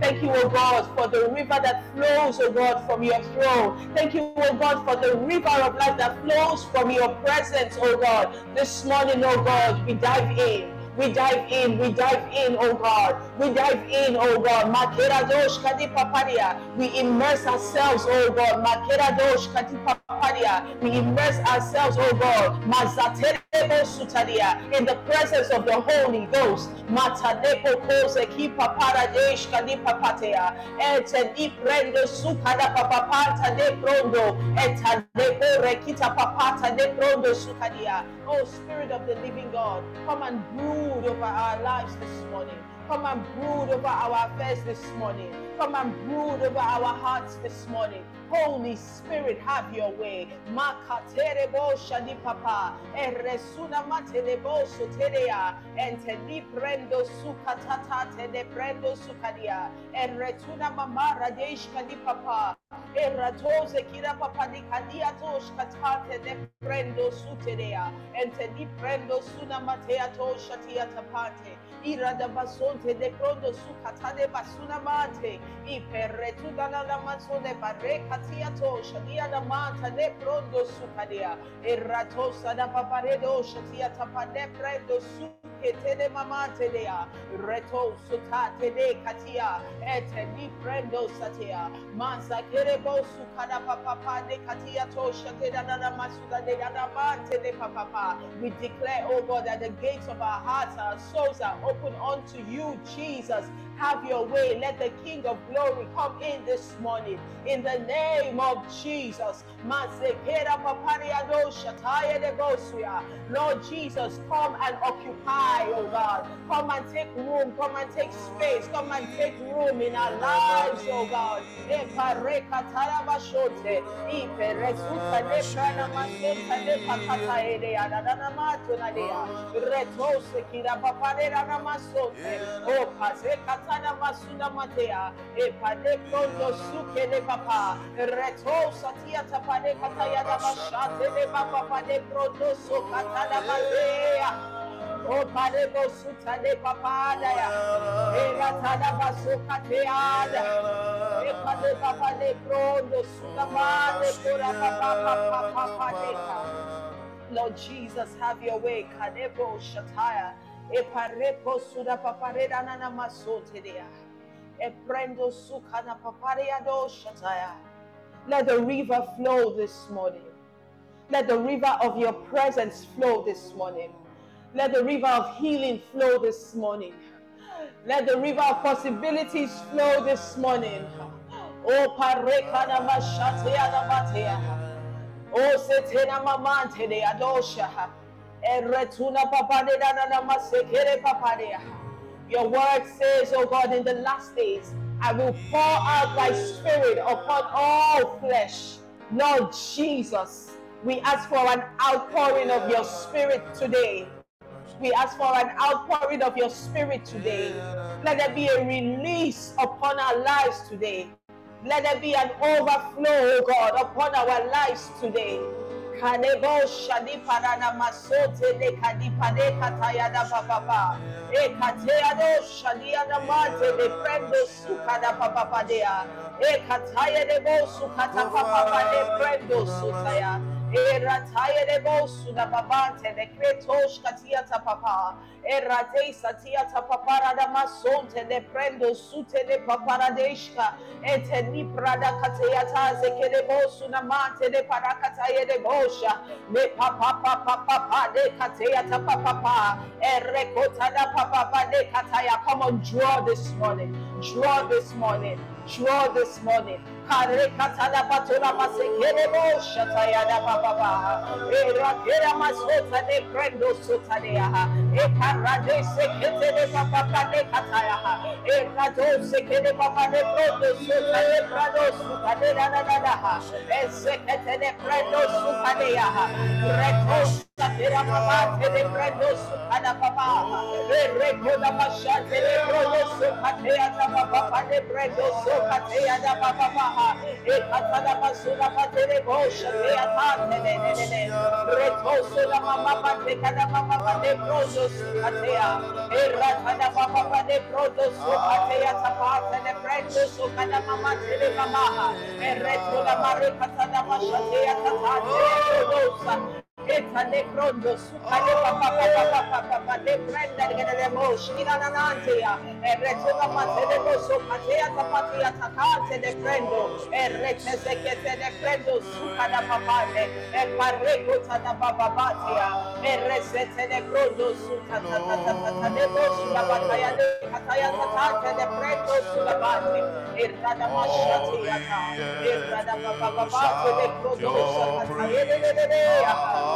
Thank you, O God, for the river that flows, O God, from your throne. Thank you, O God, for the river of life that flows from your presence, O God. This morning, O God, we dive in. We dive in, we dive in, oh God. We dive in, oh God. We immerse ourselves, oh God. We immerse ourselves, oh God. In the presence of the Holy Ghost. Oh Spirit of the living God, come and brew over our lives this morning. Come and brood over our affairs this morning. Come and brood over our hearts this morning. Holy Spirit, have your way. Shadi papa. Prendo prendo kadi papa. Kira papa di kadia tosh katate de prendo prendo suna matea tapate. Ira da basonte de prondo sukatade basuna mate. Iperetuda la maso de barreca katiato shadia da mata ne prondo sukadia errato sada paparedo shatia tapane prendo su ketene mamate dea reto sutate de katia. Ete ni prendo satia. Sukada papa de katia masuda de papa we declare oh God that the gates of our hearts our souls are open unto you Jesus have your way. Let the King of glory come in this morning. In the name of Jesus. Lord Jesus, come and occupy, oh God. Come and take room, come and take space, come and take room in our lives, oh God. Oh, pase katana masuna matea, e pade kondo suke le papa, reto satia tapade kataya da bashate le papa pade proto so katana mazea. O pade bo suta de papada ya. E ratada baso kateada. E pade papa de prondo suta papa papa papa Lord Jesus, have your way. Kadebo shataya. E parepo suda papareda nana masote dea. E prendo sukana paparia do shataya. Let the river flow this morning. Let the river of your presence flow this morning. Let the river of healing flow this morning. Let the river of possibilities flow this morning. Oh, parekana mashatea na matea. Oh, setena mamante de adosha. Your word says, oh God, in the last days, I will pour out my spirit upon all flesh. Lord Jesus, we ask for an outpouring of your spirit today. We ask for an outpouring of your spirit today. Let there be a release upon our lives today. Let there be an overflow, oh God, upon our lives today. Kanebo shadi parana masote de kadipade kataya da papa. E katea do shadia da mate de prendo sukada papa dea. E kataya de bo sukata papa de prendo sutaya. E rataya de bo suda babante de kretosh katia ta papa. E rate satia ta papara da masonte de prendo sute de paparadeshka. E te ni prada katea ta zekele bo suna mate de parakataya de bosha. Le papa papa papa de katea ta papa. E rekota da papa de kataya. Come on, draw this morning. Draw this morning. Draw this morning. Kare katala patula masekere bo shataya da papa. E rakera masota de prendo sotadea. E. E. E. E. E pate kada papa de prendo sukatea. E ratada papa prodo su patea tapate le prendo su cada mama tele mama e retro la mare katada mashatea tatate prodosa Eta papa papa papa papa mo shina na e mo so prendo e rete se te prendo papa e ta papa e ta ta ta ta ta mo prendo bate e rada ta e rada papa papa ta ne ne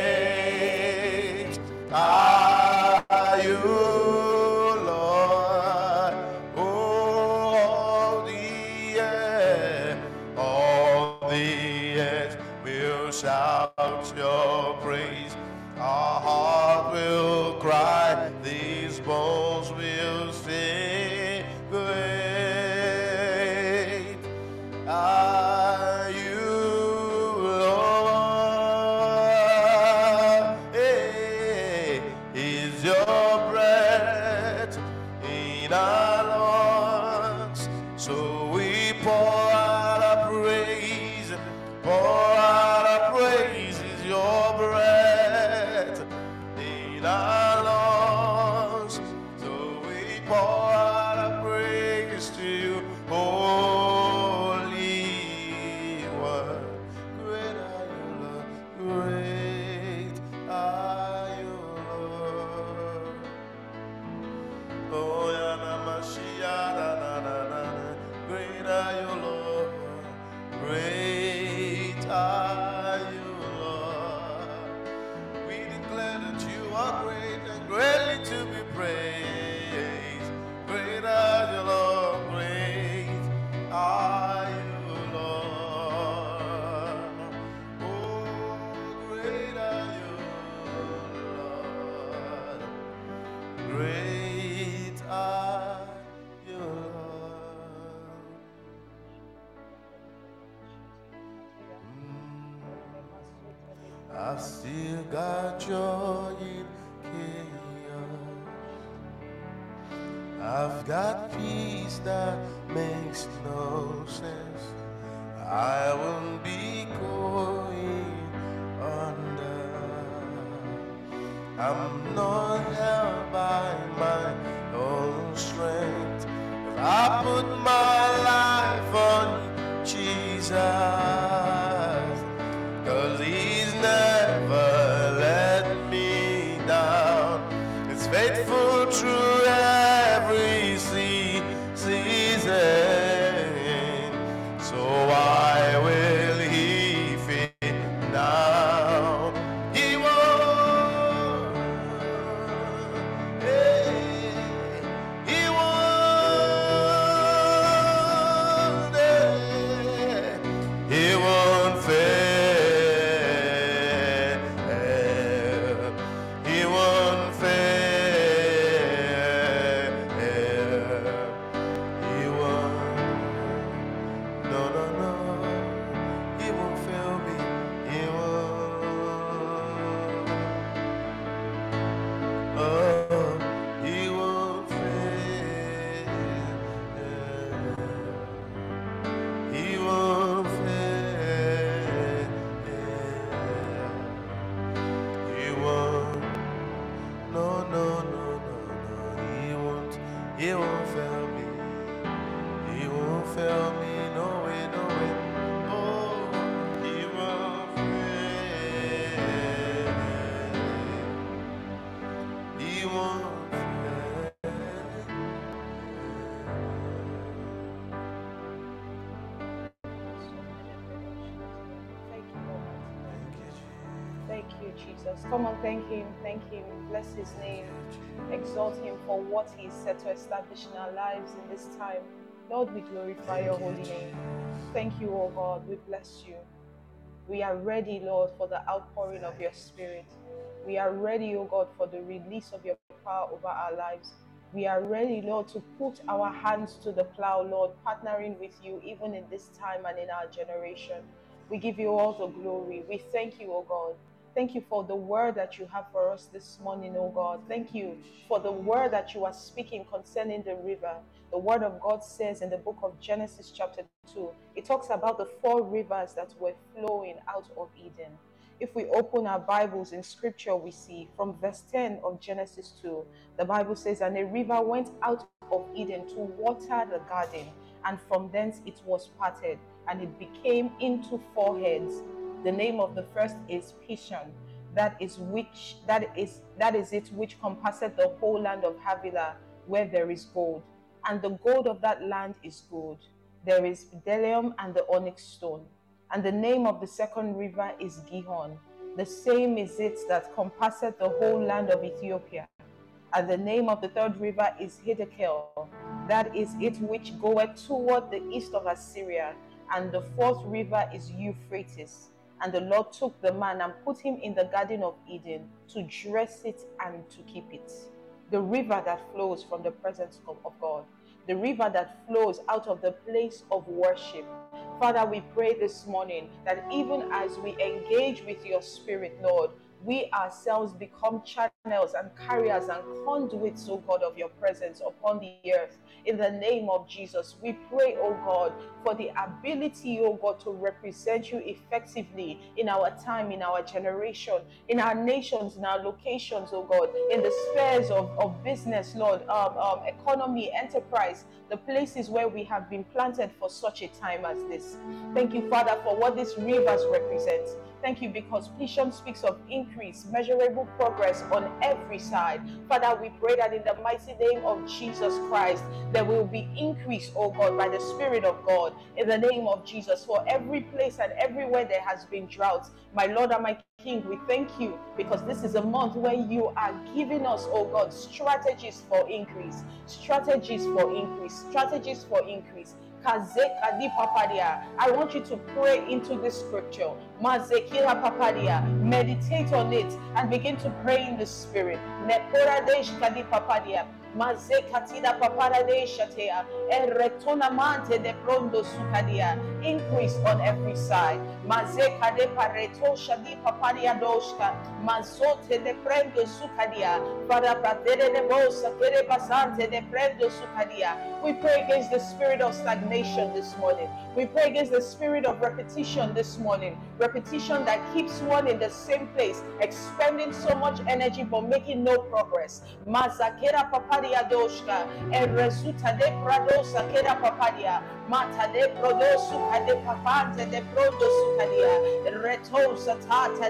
are Jesus. Come on, thank Him, thank Him, bless His name, exalt Him for what He is set to establish in our lives in this time. Lord, we glorify your holy name. Thank you, O God. We bless you. We are ready, Lord, for the outpouring of your Spirit. We are ready, O God, for the release of your power over our lives. We are ready, Lord, to put our hands to the plow, Lord, partnering with you even in this time and in our generation. We give you all the glory. We thank you, O God. Thank you for the word that you have for us this morning, O God. Thank you for the word that you are speaking concerning the river. The word of God says in the book of Genesis, chapter 2, it talks about the four rivers that were flowing out of Eden. If we open our Bibles in scripture, we see from verse 10 of Genesis 2, the Bible says, And a river went out of Eden to water the garden, and from thence it was parted, and it became into four heads. The name of the first is Pishon. That is which that is that is it which compasseth the whole land of Havilah, where there is gold. And the gold of that land is gold. There is bdellium and the onyx stone. And the name of the second river is Gihon. The same is it that compasseth the whole land of Ethiopia. And the name of the third river is Hiddekel. That is it which goeth toward the east of Assyria. And the fourth river is Euphrates. And the Lord took the man and put him in the Garden of Eden to dress it and to keep it. The river that flows from the presence of God the river that flows out of the place of worship. Father, we pray this morning that even as we engage with your spirit, Lord, we ourselves become channels and carriers and conduits, oh God, of your presence upon the earth. In the name of Jesus, we pray, oh God, for the ability, oh God, to represent you effectively in our time, in our generation, in our nations, in our locations, O God, in the spheres of, of business, Lord, um, um, economy, enterprise, the places where we have been planted for such a time as this. Thank you, Father, for what these rivers represent. Thank you because Pishon speaks of increase, measurable progress on every side. Father, we pray that in the mighty name of Jesus Christ, there will be increase, oh God, by the Spirit of God. In the name of Jesus, for every place and everywhere there has been droughts, my Lord and my King, we thank you because this is a month where you are giving us, oh God, strategies for increase, strategies for increase, strategies for increase. I want you to pray into this scripture. papadia. Meditate on it and begin to pray in the spirit. papadia. Mazekatida shatea. Eretonamante de prondo sukadia. Increase on every side. Mazeka de pareto shadi paparia doshka. Mazote de prendo sukadia. Para pratere de bosa kere basante de prendo sukadia. We pray against the spirit of stagnation this morning. We pray against the spirit of repetition this morning. Repetition that keeps one in the same place, expending so much energy but making no progress. Mazakera doshka. And resulta de pradosa kera papadia. Mata de prodosu de papante de prodosu kadia. Retosa tata.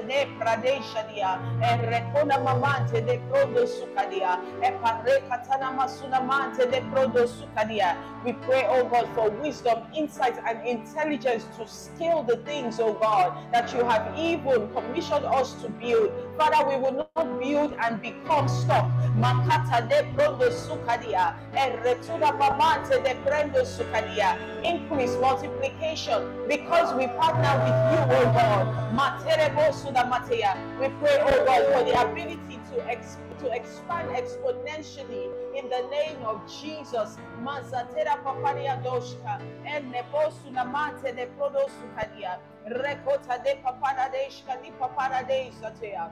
And rekona mamante de prodosu kadia. E pare katana masunamante de prodosu kadia. We pray, oh God, for wisdom, insight, and intelligence to scale the things, oh God, that you have even commissioned us to build. Father, we will not build and become stuck. Makata de prondo sukadia, and retuna mamante de prendo sukadia. Increase multiplication because we partner with you, oh God. We pray, oh God, for the ability to to expand exponentially in the name of Jesus. Mazatera paparia doshka and nebosu namante de prodosu kadia rekota de paparadeshka di paparadesatea.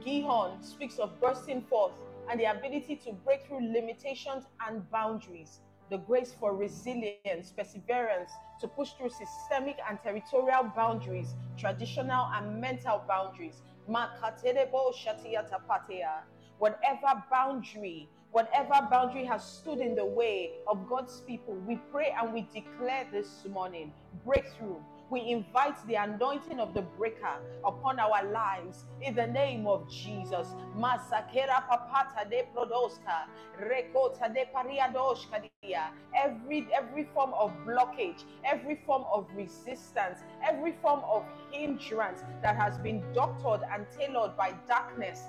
Gihon speaks of bursting forth and the ability to break through limitations and boundaries, the grace for resilience, perseverance to push through systemic and territorial boundaries, traditional and mental boundaries, Whatever boundary, whatever boundary has stood in the way of God's people, we pray and we declare this morning breakthrough We invite the anointing of the breaker upon our lives in the name of Jesus. Masakera papata de prodoska, rekota de pariadoshka dia. Every every form of blockage, every form of resistance, every form of hindrance that has been doctored and tailored by darkness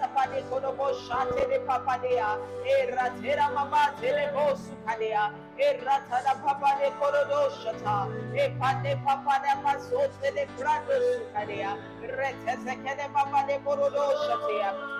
tapade kodobo shate de papadea era tera mama telebo sukadea era tada papade korodo shata e pade papada pasote de prando sukadea rete sekede papade korodo shatea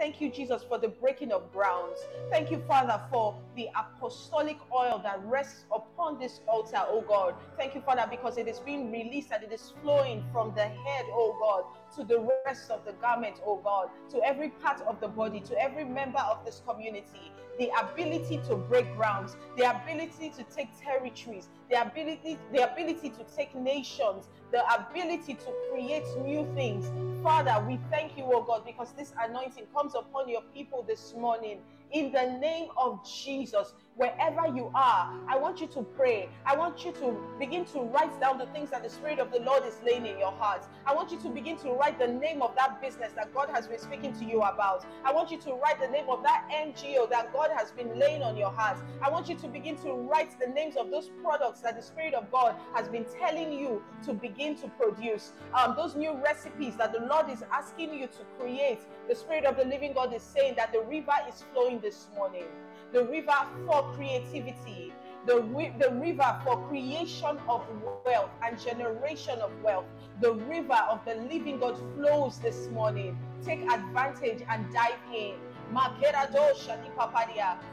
Thank you, Jesus, for the breaking of grounds. Thank you, Father, for the apostolic oil that rests upon this altar, oh God. Thank you, Father, because it is being released and it is flowing from the head, oh God, to the rest of the garment, oh God, to every part of the body, to every member of this community the ability to break grounds, the ability to take territories, the ability, the ability to take nations, the ability to create new things. Father, we thank you, oh God, because this anointing comes upon your people this morning in the name of Jesus wherever you are, I want you to pray. I want you to begin to write down the things that the Spirit of the Lord is laying in your heart. I want you to begin to write the name of that business that God has been speaking to you about. I want you to write the name of that NGO that God has been laying on your heart. I want you to begin to write the names of those products that the Spirit of God has been telling you to begin to produce. Um, those new recipes that the Lord is asking you to create. The Spirit of the living God is saying that the river is flowing this morning the river for creativity, the, the river for creation of wealth and generation of wealth. The river of the living God flows this morning. Take advantage and dive in.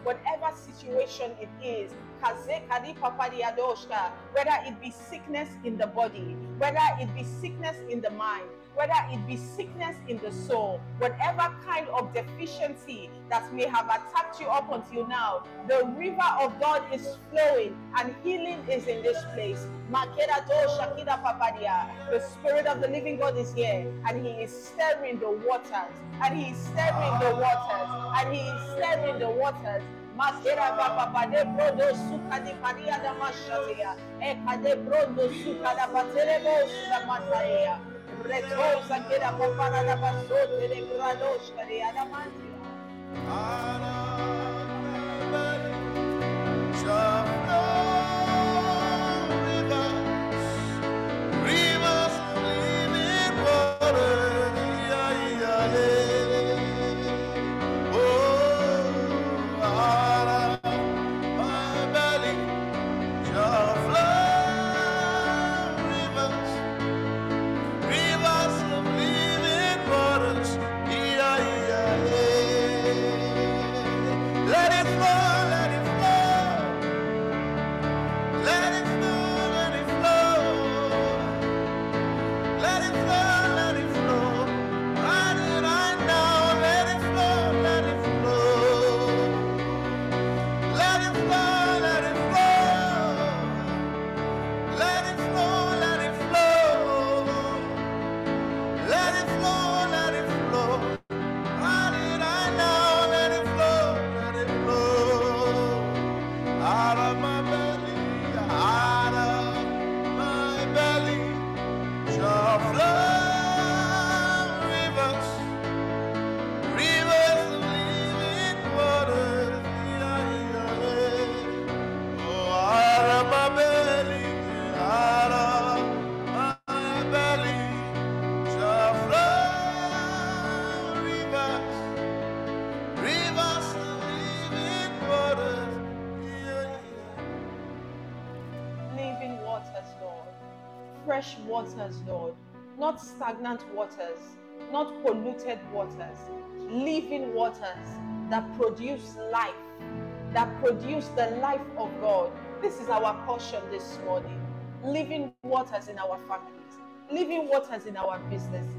Whatever situation it is, whether it be sickness in the body, whether it be sickness in the mind, whether it be sickness in the soul, whatever kind of deficiency that may have attacked you up until now, the river of God is flowing and healing is in this place. The Spirit of the living God is here and He is stirring the waters, and He is stirring the waters, and He is stirring the waters. Makera baba de brodo suka di paria da suka da paterebo suda mataya. Retosa che la papara da bassote le gradosca di adamantia. Fresh waters, Lord. Not stagnant waters, not polluted waters. Living waters that produce life, that produce the life of God. This is our portion this morning. Living waters in our families, living waters in our businesses,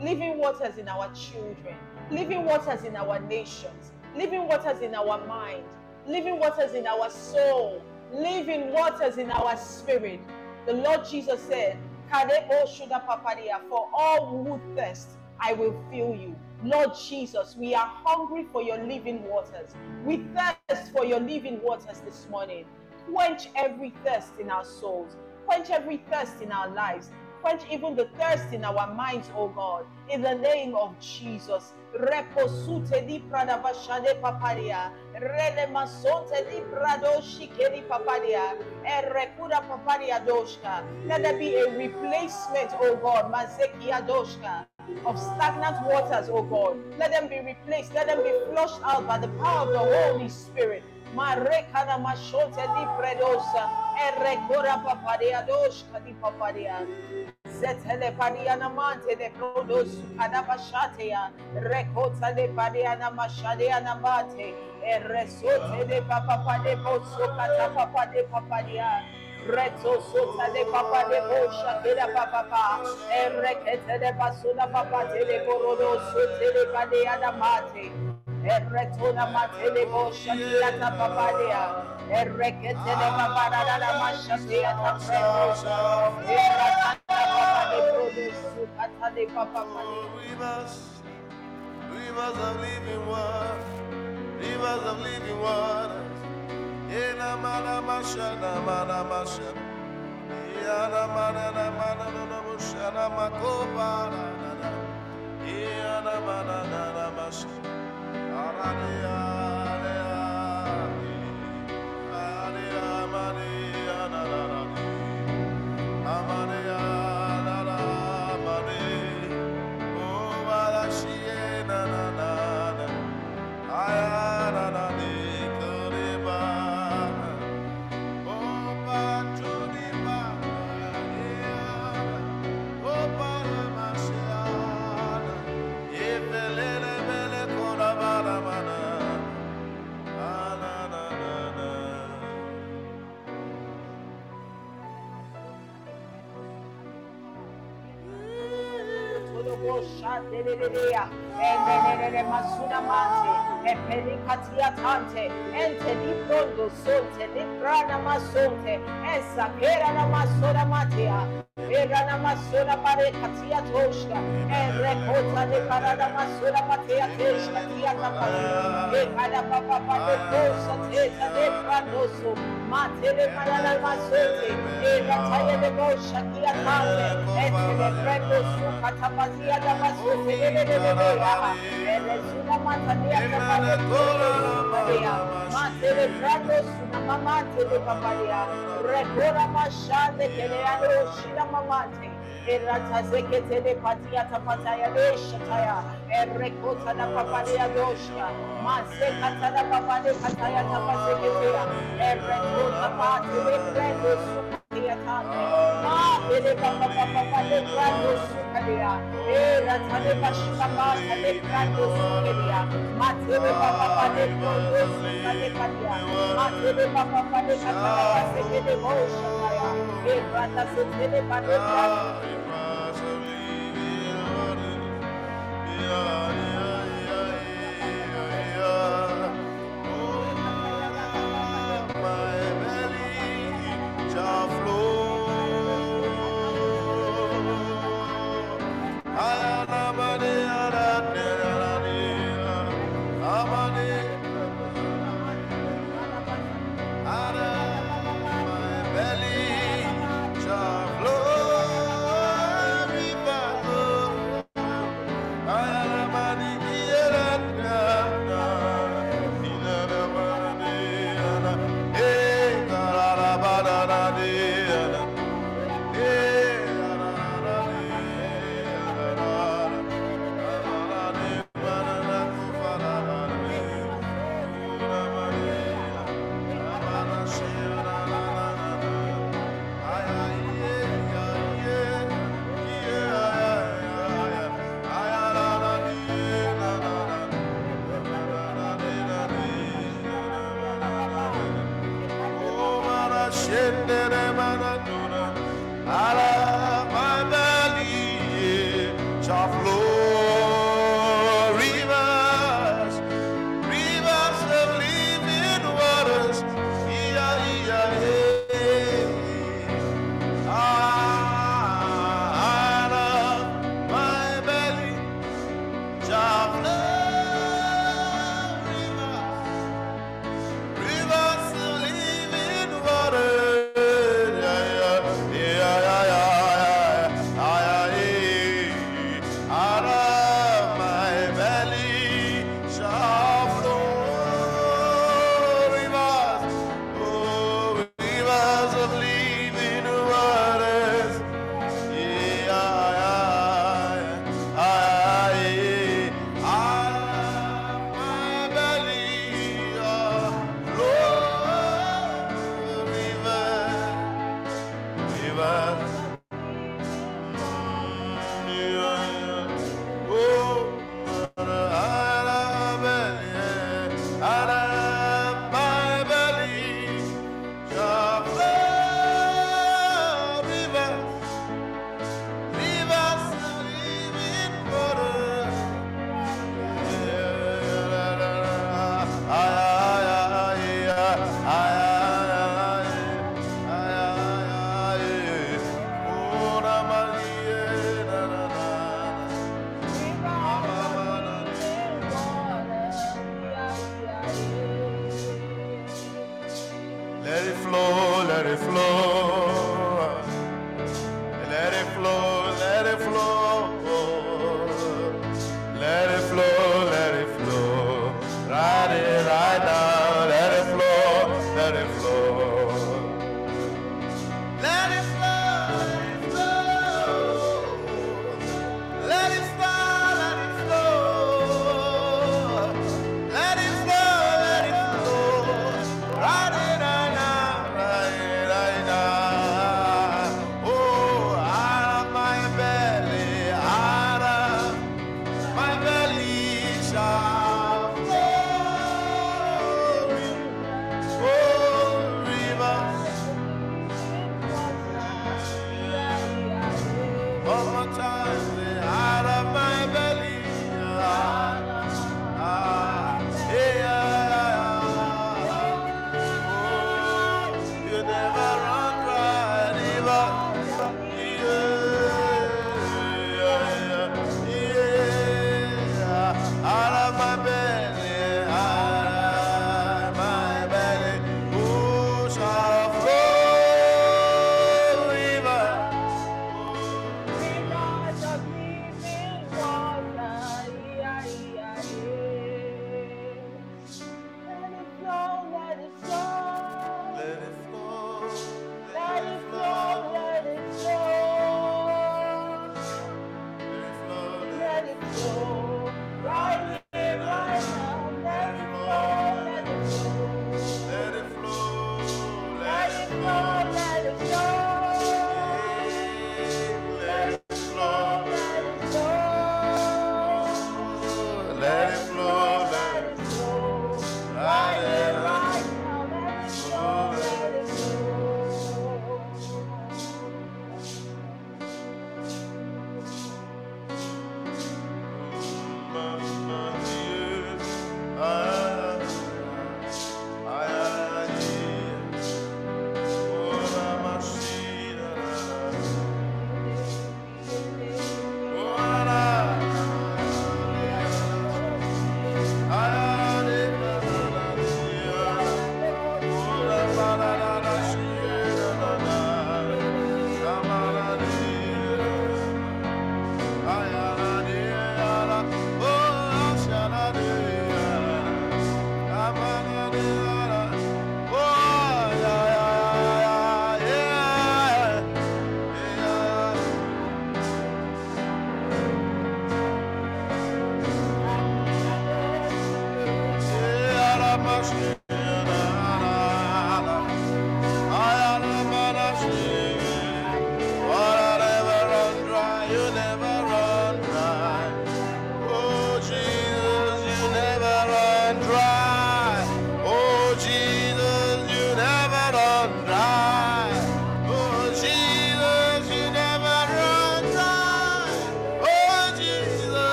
living waters in our children, living waters in our nations, living waters in our mind, living waters in our soul, living waters in our spirit. The Lord Jesus said, "Kade shuda papadia, For all who thirst, I will fill you. Lord Jesus, we are hungry for your living waters. We thirst for your living waters this morning. Quench every thirst in our souls, quench every thirst in our lives, quench even the thirst in our minds, oh God, in the name of Jesus. Reposute di prada bashade papadia, masonte di prado shikedi papadia, erekura papadia doshka. Let there be a replacement, O God, mazekia doshka, of stagnant waters, O God. Let them be replaced, let them be flushed out by the power of the Holy Spirit. Marekana mashonte di predosa, erekura papadia doshka di papadia. Zetele padiana mante de prodos kadabashatea rekota de padiana mashadiana mate eresote de papa de boso kata papa de papadia Reto sota de papa de bosha de la papa pa erekete de basuna papa de corodo sote de padiana mate Erretona matele bosha tia ta papadea. Errekete de papada la masha tia ta premosa. Erratana papa de produsu kata de papa Oh, rivers, of living water, rivers of living waters. Ena mana mashana mana mashana. Yana mana na mana na na mushana makopa na na na. Mana na na mashana. Arane de masuna mate. E pelikatia tante. Ente di prondo sonte. Di prana masonte. Esa kera na masona matea. Era na masona pare katia toshka. E rekota de parada masona matea teshka tia tapale. Ah. E kada papa pa de kosa teta de prandoso. Mate de parada masonte. E rataya de de. De. Erata zekete de patia tapataya de shataya. Erekota da papalia dosha. Mazekata da papale kataya tapazeketea. Erekota pate de prendo sukatia tante. Ma de papa papa papa de prendo sukalia. Erata de bashika pata de prendo sukalia. Mate de papa papa de prendo sukalia. Mate de papa papa de kataya sekete bosha taya. Erata sekete pate prendo honest.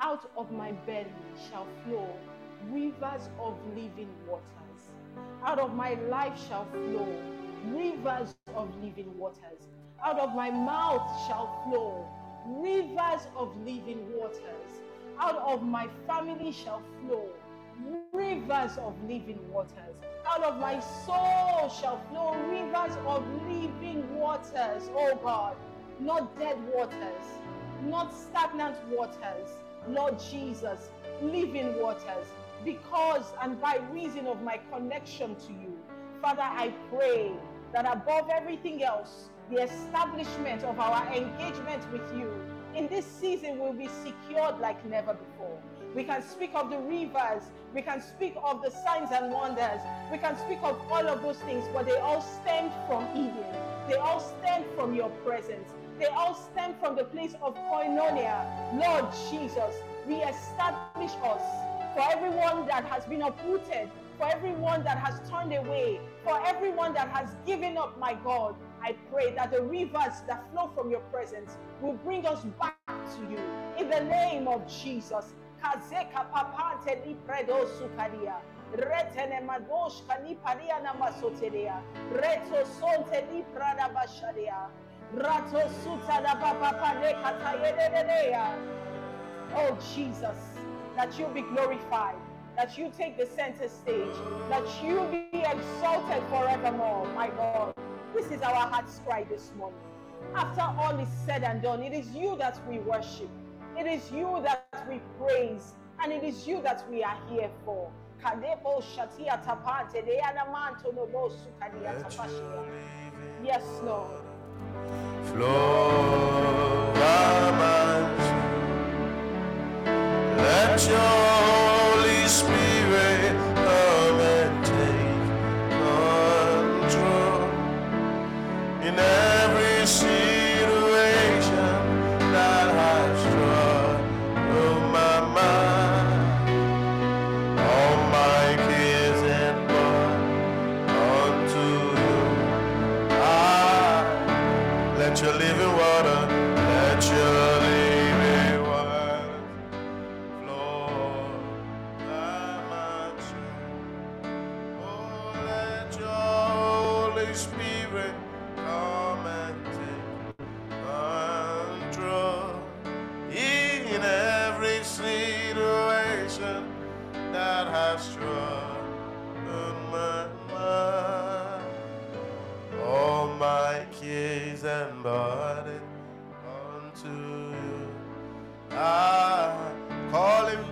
Out of my belly shall flow rivers of living waters. Out of my life shall flow rivers of living waters. Out of my mouth shall flow rivers of living waters. Out of my family shall flow rivers of living waters. Out of my soul shall flow rivers of living waters, oh God. Not dead waters, not stagnant waters, Lord Jesus, living waters, because and by reason of my connection to you. Father, I pray that above everything else, the establishment of our engagement with you in this season will be secured like never before. We can speak of the rivers, we can speak of the signs and wonders, we can speak of all of those things, but they all stemmed from Eden. They all stem from your presence. They all stem from the place of koinonia. Lord Jesus, re-establish us for everyone that has been uprooted for everyone that has turned away, for everyone that has given up, my God. I pray that the rivers that flow from your presence will bring us back to you in the name of Jesus. Retene. Reto basharia. Rato suta da papa ne. Oh Jesus, that you be glorified, that you take the center stage, that you be exalted forevermore, my God. This is our heart's cry this morning. After all is said and done, it is you that we worship, it is you that we praise, and it is you that we are here for. Kadebo shatia tapante deana manto nobo sukadia Let tapashia. your living Yes, Lord. Flow. Let your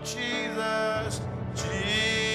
Jesus, Jesus,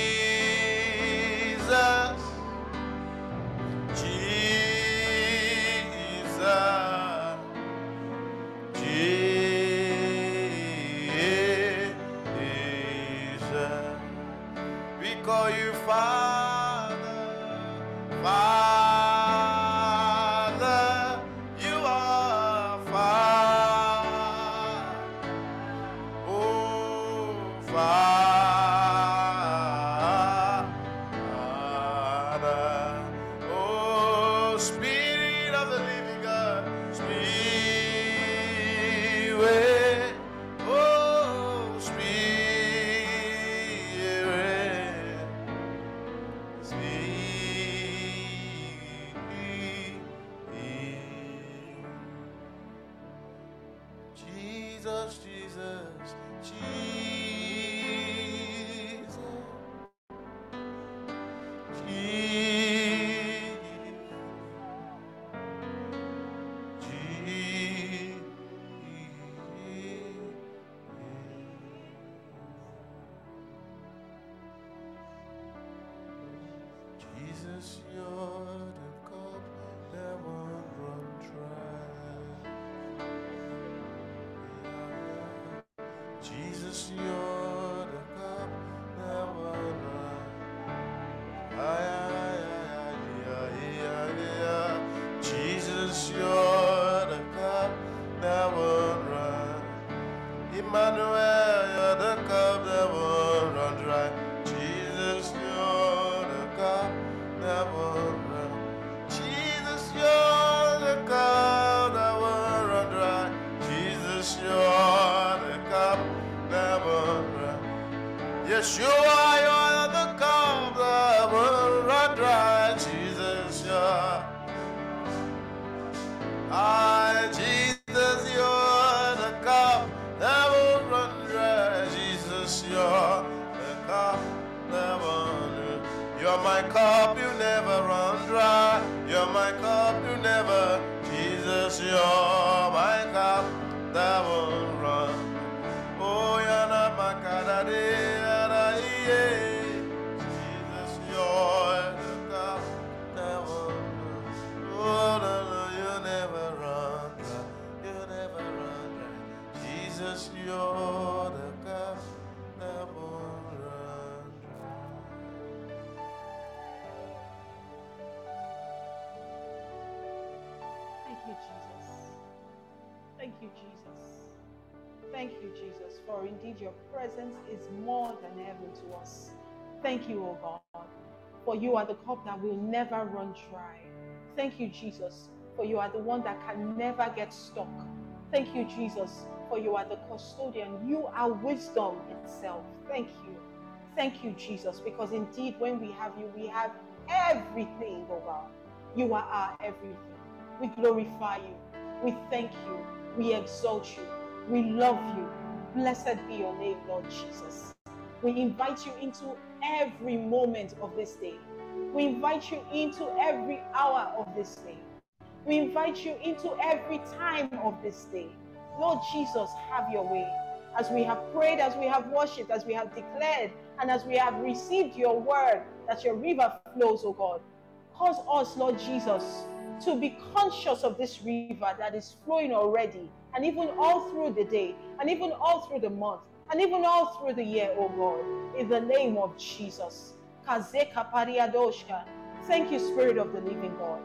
Thank you, O God. for you are the cup that will never run dry. Thank you, Jesus, for you are the one that can never get stuck. Thank you, Jesus, for you are the custodian. You are wisdom itself. Thank you. Thank you, Jesus, because indeed, when we have you, we have everything, oh God. You are our everything. We glorify you. We thank you. We exalt you. We love you. Blessed be your name, Lord Jesus. We invite you into every moment of this day. We invite you into every hour of this day. We invite you into every time of this day. Lord Jesus, have your way. As we have prayed, as we have worshipped, as we have declared, and as we have received your word that your river flows, oh God, cause us, Lord Jesus, to be conscious of this river that is flowing already, and even all through the day, and even all through the month, and even all through the year, oh God, in the name of Jesus. Thank you, Spirit of the living God.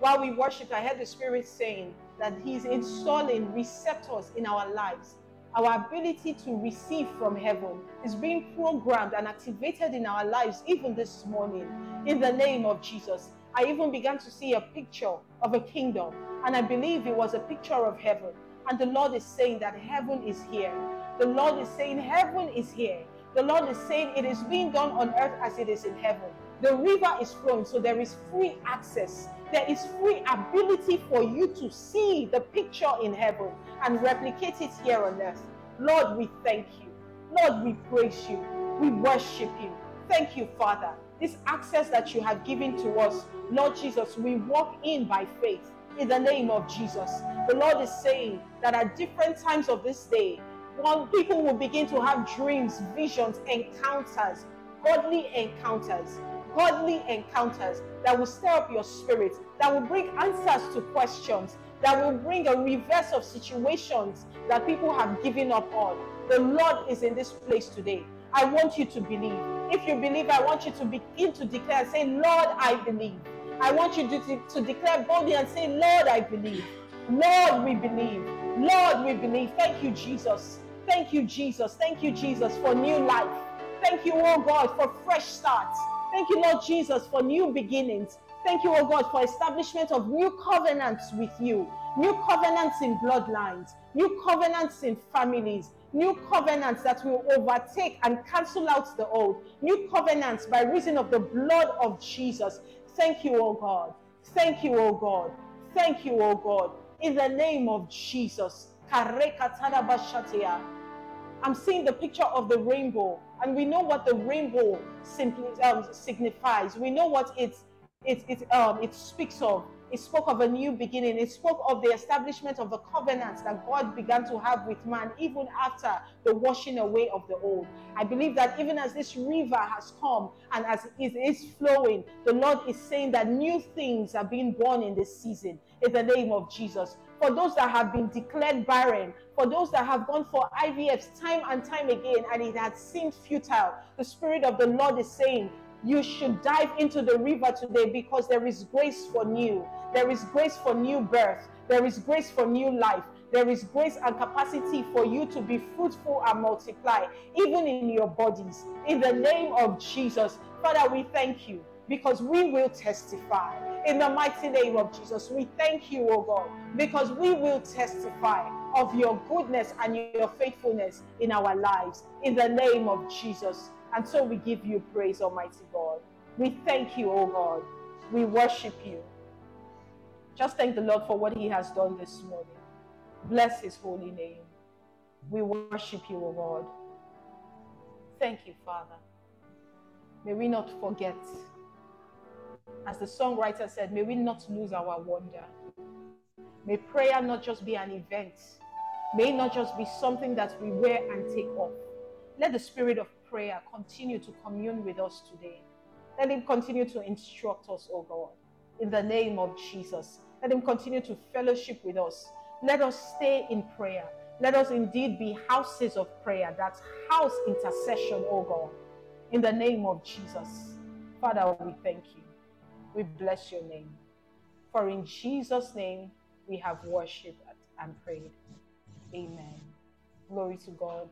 While we worship, I heard the Spirit saying that He's installing receptors in our lives. Our ability to receive from heaven is being programmed and activated in our lives even this morning in the name of Jesus. I even began to see a picture of a kingdom, and I believe it was a picture of heaven. And the Lord is saying that heaven is here. The Lord is saying heaven is here. The Lord is saying it is being done on earth as it is in heaven. The river is flowing, so there is free access. There is free ability for you to see the picture in heaven and replicate it here on earth. Lord, we thank you. Lord, we praise you. We worship you. Thank you, Father. This access that you have given to us, Lord Jesus, we walk in by faith in the name of Jesus. The Lord is saying that at different times of this day, one people will begin to have dreams, visions, encounters, godly encounters, godly encounters that will stir up your spirit, that will bring answers to questions, that will bring a reverse of situations that people have given up on. The Lord is in this place today. I want you to believe. If you believe, I want you to begin to declare, and say, Lord, I believe. I want you to, to declare boldly and say, Lord, I believe. Lord, we believe. Lord, we believe. Thank you, Jesus. Thank you, Jesus. Thank you, Jesus, for new life. Thank you, oh God, for fresh starts. Thank you, Lord Jesus, for new beginnings. Thank you, oh God, for establishment of new covenants with you, new covenants in bloodlines, new covenants in families, new covenants that will overtake and cancel out the old, new covenants by reason of the blood of Jesus. Thank you, oh God. Thank you, oh God. Thank you, oh God. In the name of Jesus. I'm seeing the picture of the rainbow, and we know what the rainbow simply um, signifies. We know what it, it, um, it speaks of. It spoke of a new beginning. It spoke of the establishment of the covenants that God began to have with man even after the washing away of the old. I believe that even as this river has come and as it is flowing, the Lord is saying that new things are being born in this season in the name of Jesus. For those that have been declared barren, for those that have gone for IVFs time and time again and it had seemed futile, the Spirit of the Lord is saying, you should dive into the river today because there is grace for new. There is grace for new birth. There is grace for new life. There is grace and capacity for you to be fruitful and multiply, even in your bodies. In the name of Jesus, Father, we thank you because we will testify. In the mighty name of Jesus, we thank you, O God, because we will testify of your goodness and your faithfulness in our lives. In the name of Jesus. And so we give you praise, Almighty God. We thank you, O God. We worship you. Just thank the Lord for what he has done this morning. Bless his holy name. We worship you, O God. Thank you, Father. May we not forget. As the songwriter said, may we not lose our wonder. May prayer not just be an event. May not just be something that we wear and take off. Let the spirit of prayer continue to commune with us today. Let Him continue to instruct us, oh God, in the name of Jesus. Let Him continue to fellowship with us. Let us stay in prayer. Let us indeed be houses of prayer. That's house intercession, oh God, in the name of Jesus. Father, we thank you. We bless your name. For in Jesus' name we have worshiped and prayed. Amen. Glory to God.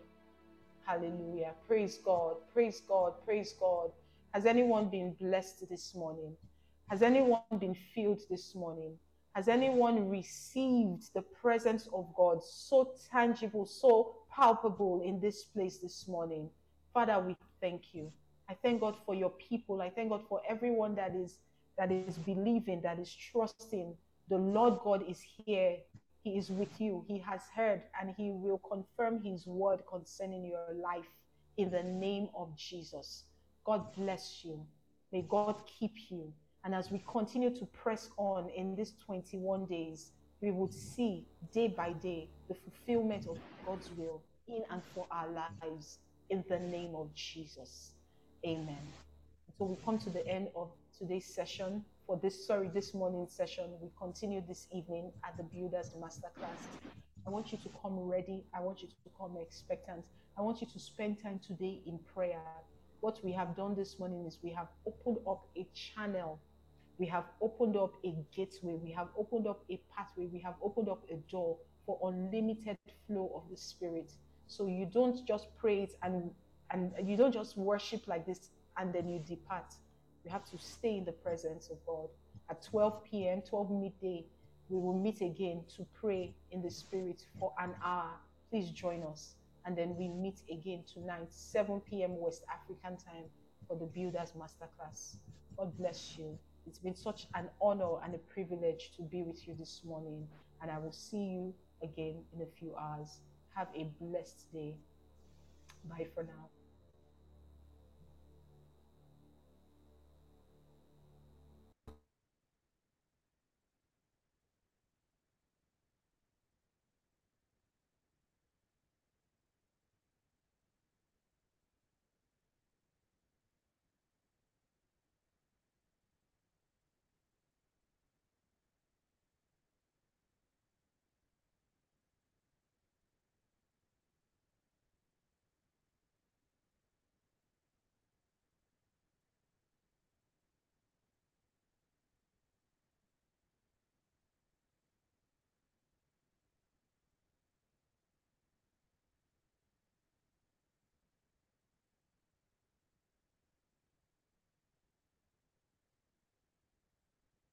Hallelujah. Praise God. Praise God. Praise God. Has anyone been blessed this morning? Has anyone been filled this morning? Has anyone received the presence of God so tangible, so palpable in this place this morning? Father, we thank you. I thank God for your people. I thank God for everyone that is that is believing, that is trusting. The Lord God is here. He is with you. He has heard and he will confirm his word concerning your life in the name of Jesus. God bless you. May God keep you. And as we continue to press on in these 21 days, we will see day by day the fulfillment of God's will in and for our lives in the name of Jesus. Amen. So we come to the end of today's session. For this, sorry, this morning session, we continue this evening at the Builders Masterclass. I want you to come ready. I want you to come expectant. I want you to spend time today in prayer. What we have done this morning is we have opened up a channel we have opened up a gateway, we have opened up a pathway, we have opened up a door for unlimited flow of the Spirit. So you don't just pray it and and you don't just worship like this and then you depart. You have to stay in the presence of God. At 12 p.m., 12 midday, we will meet again to pray in the Spirit for an hour. Please join us. And then we meet again tonight, 7 p.m. West African time for the Builders Masterclass. God bless you. It's been such an honor and a privilege to be with you this morning, and I will see you again in a few hours. Have a blessed day. Bye for now.